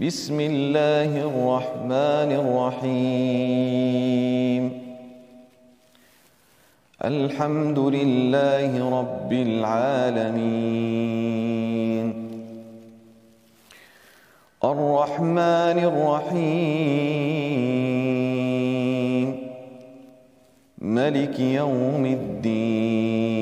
بسم الله الرحمن الرحيم. الحمد لله رب العالمين. الرحمن الرحيم. ملك يوم الدين.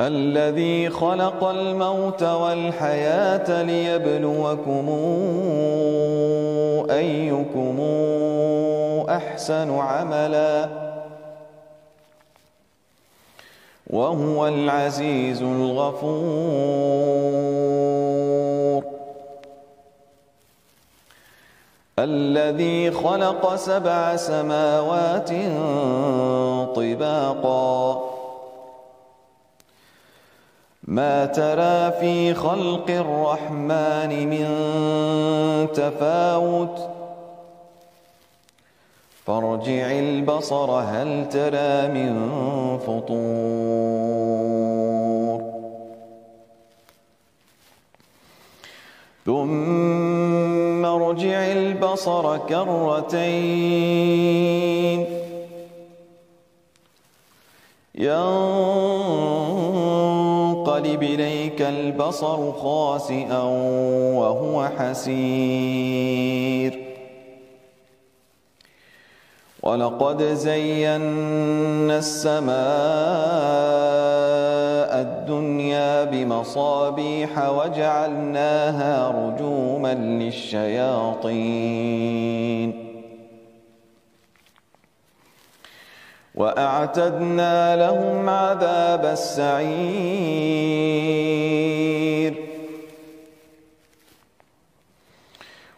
الذي خلق الموت والحياة ليبلوكم أيكم أحسن عملا. وهو العزيز الغفور. الذي خلق سبع سماوات طباقا. ما ترى في خلق الرحمن من تفاوت؟ فارجع البصر هل ترى من فطور؟ ثم ارجع البصر كرتين. ينقلب إليك البصر خاسئا وهو حسير. ولقد زينا السماء الدنيا بمصابيح وجعلناها رجوما للشياطين. وأعتدنا لهم عذاب السعير.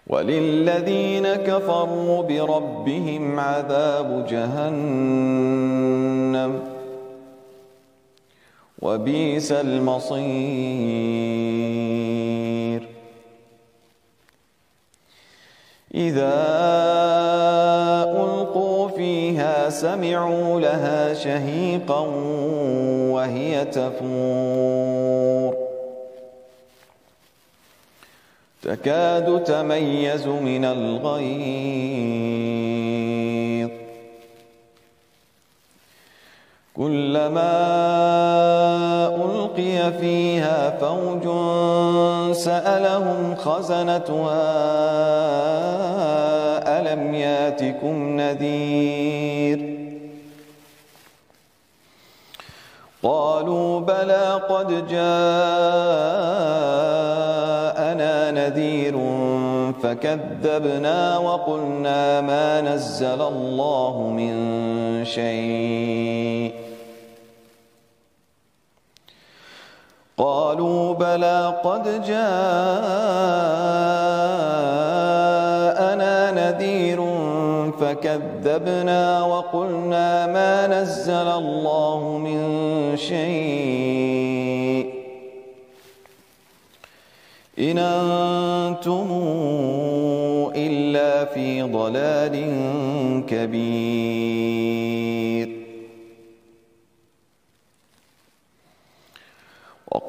وللذين كفروا بربهم عذاب جهنم وبئس المصير. إذا سمعوا لها شهيقا وهي تفور. تكاد تميز من الغيظ. كلما ألقي فيها فوج سألهم خزنتها ألم ياتكم نذير قالوا بلى قد جاءنا نذير فكذبنا وقلنا ما نزل الله من شيء قالوا بلى قد جاءنا فكذبنا وقلنا ما نزل الله من شيء. إن أنتم إلا في ضلال كبير.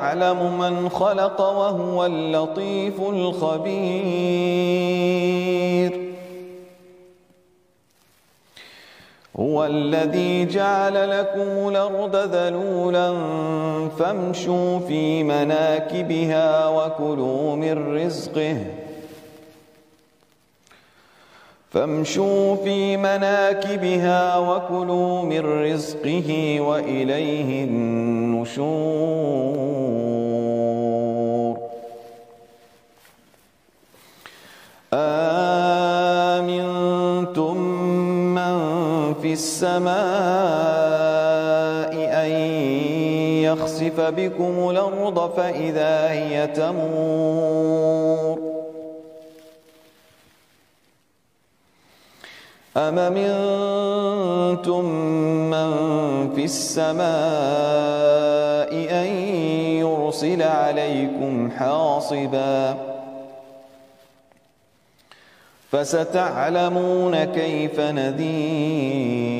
يعلم من خلق وهو اللطيف الخبير. هو الذي جعل لكم الأرض ذلولا فامشوا في مناكبها وكلوا من رزقه. فامشوا في مناكبها وكلوا من رزقه وإليه النشور. آمنتم في السماء أن يخسف بكم الأرض فإذا هي تمور. أم منتم من في السماء أن يرسل عليكم حاصباً فستعلمون كيف نذير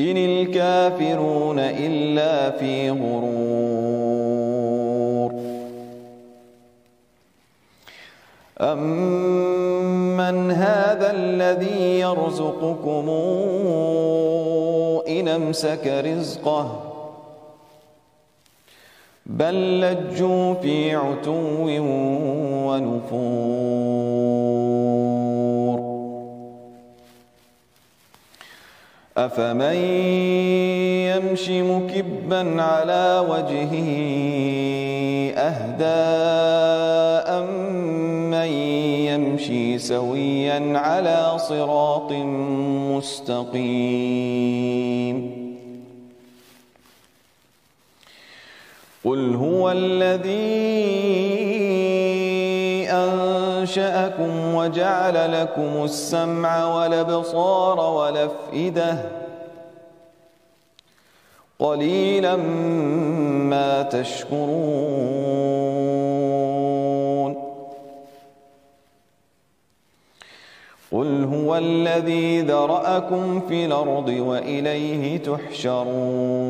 إن الكافرون إلا في غرور. أمن هذا الذي يرزقكم إن أمسك رزقه بل لجوا في عتو ونفور أفمن يمشي مكبا على وجهه أهدى أمن يمشي سويا على صراط مستقيم قل هو الذي أنشأكم وجعل لكم السمع والأبصار والأفئدة قليلا ما تشكرون. قل هو الذي ذرأكم في الأرض وإليه تحشرون.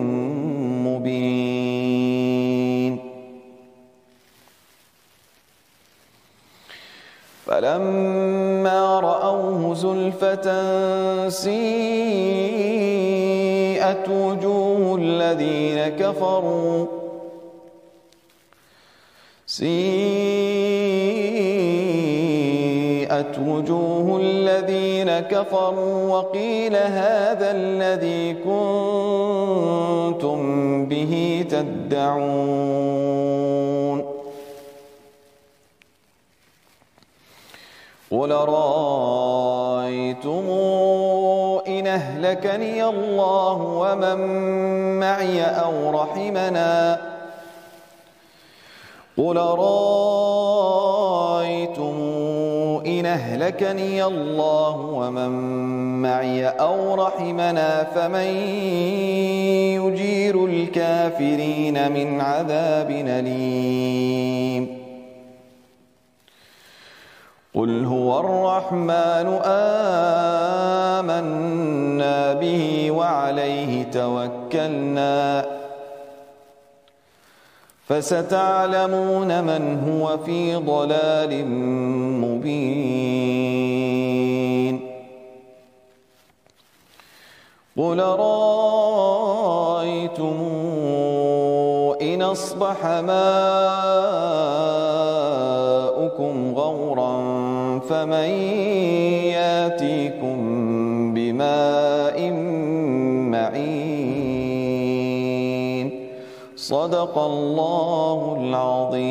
فلما رأوه زلفة سيئت وجوه الذين كفروا سيئت وجوه الذين كفروا وقيل هذا الذي كنتم به تدعون قل رأيتم إن أهلكني الله ومن معي أو رحمنا؟ قل رأيتم إن أهلكني الله ومن معي أو رحمنا؟ فمن يجير الكافرين من عذاب أليم قل هو الرحمن آمنا به وعليه توكلنا فستعلمون من هو في ضلال مبين قل رأيتم إن أصبح ماؤكم غورا فمن ياتيكم بماء معين صدق الله العظيم.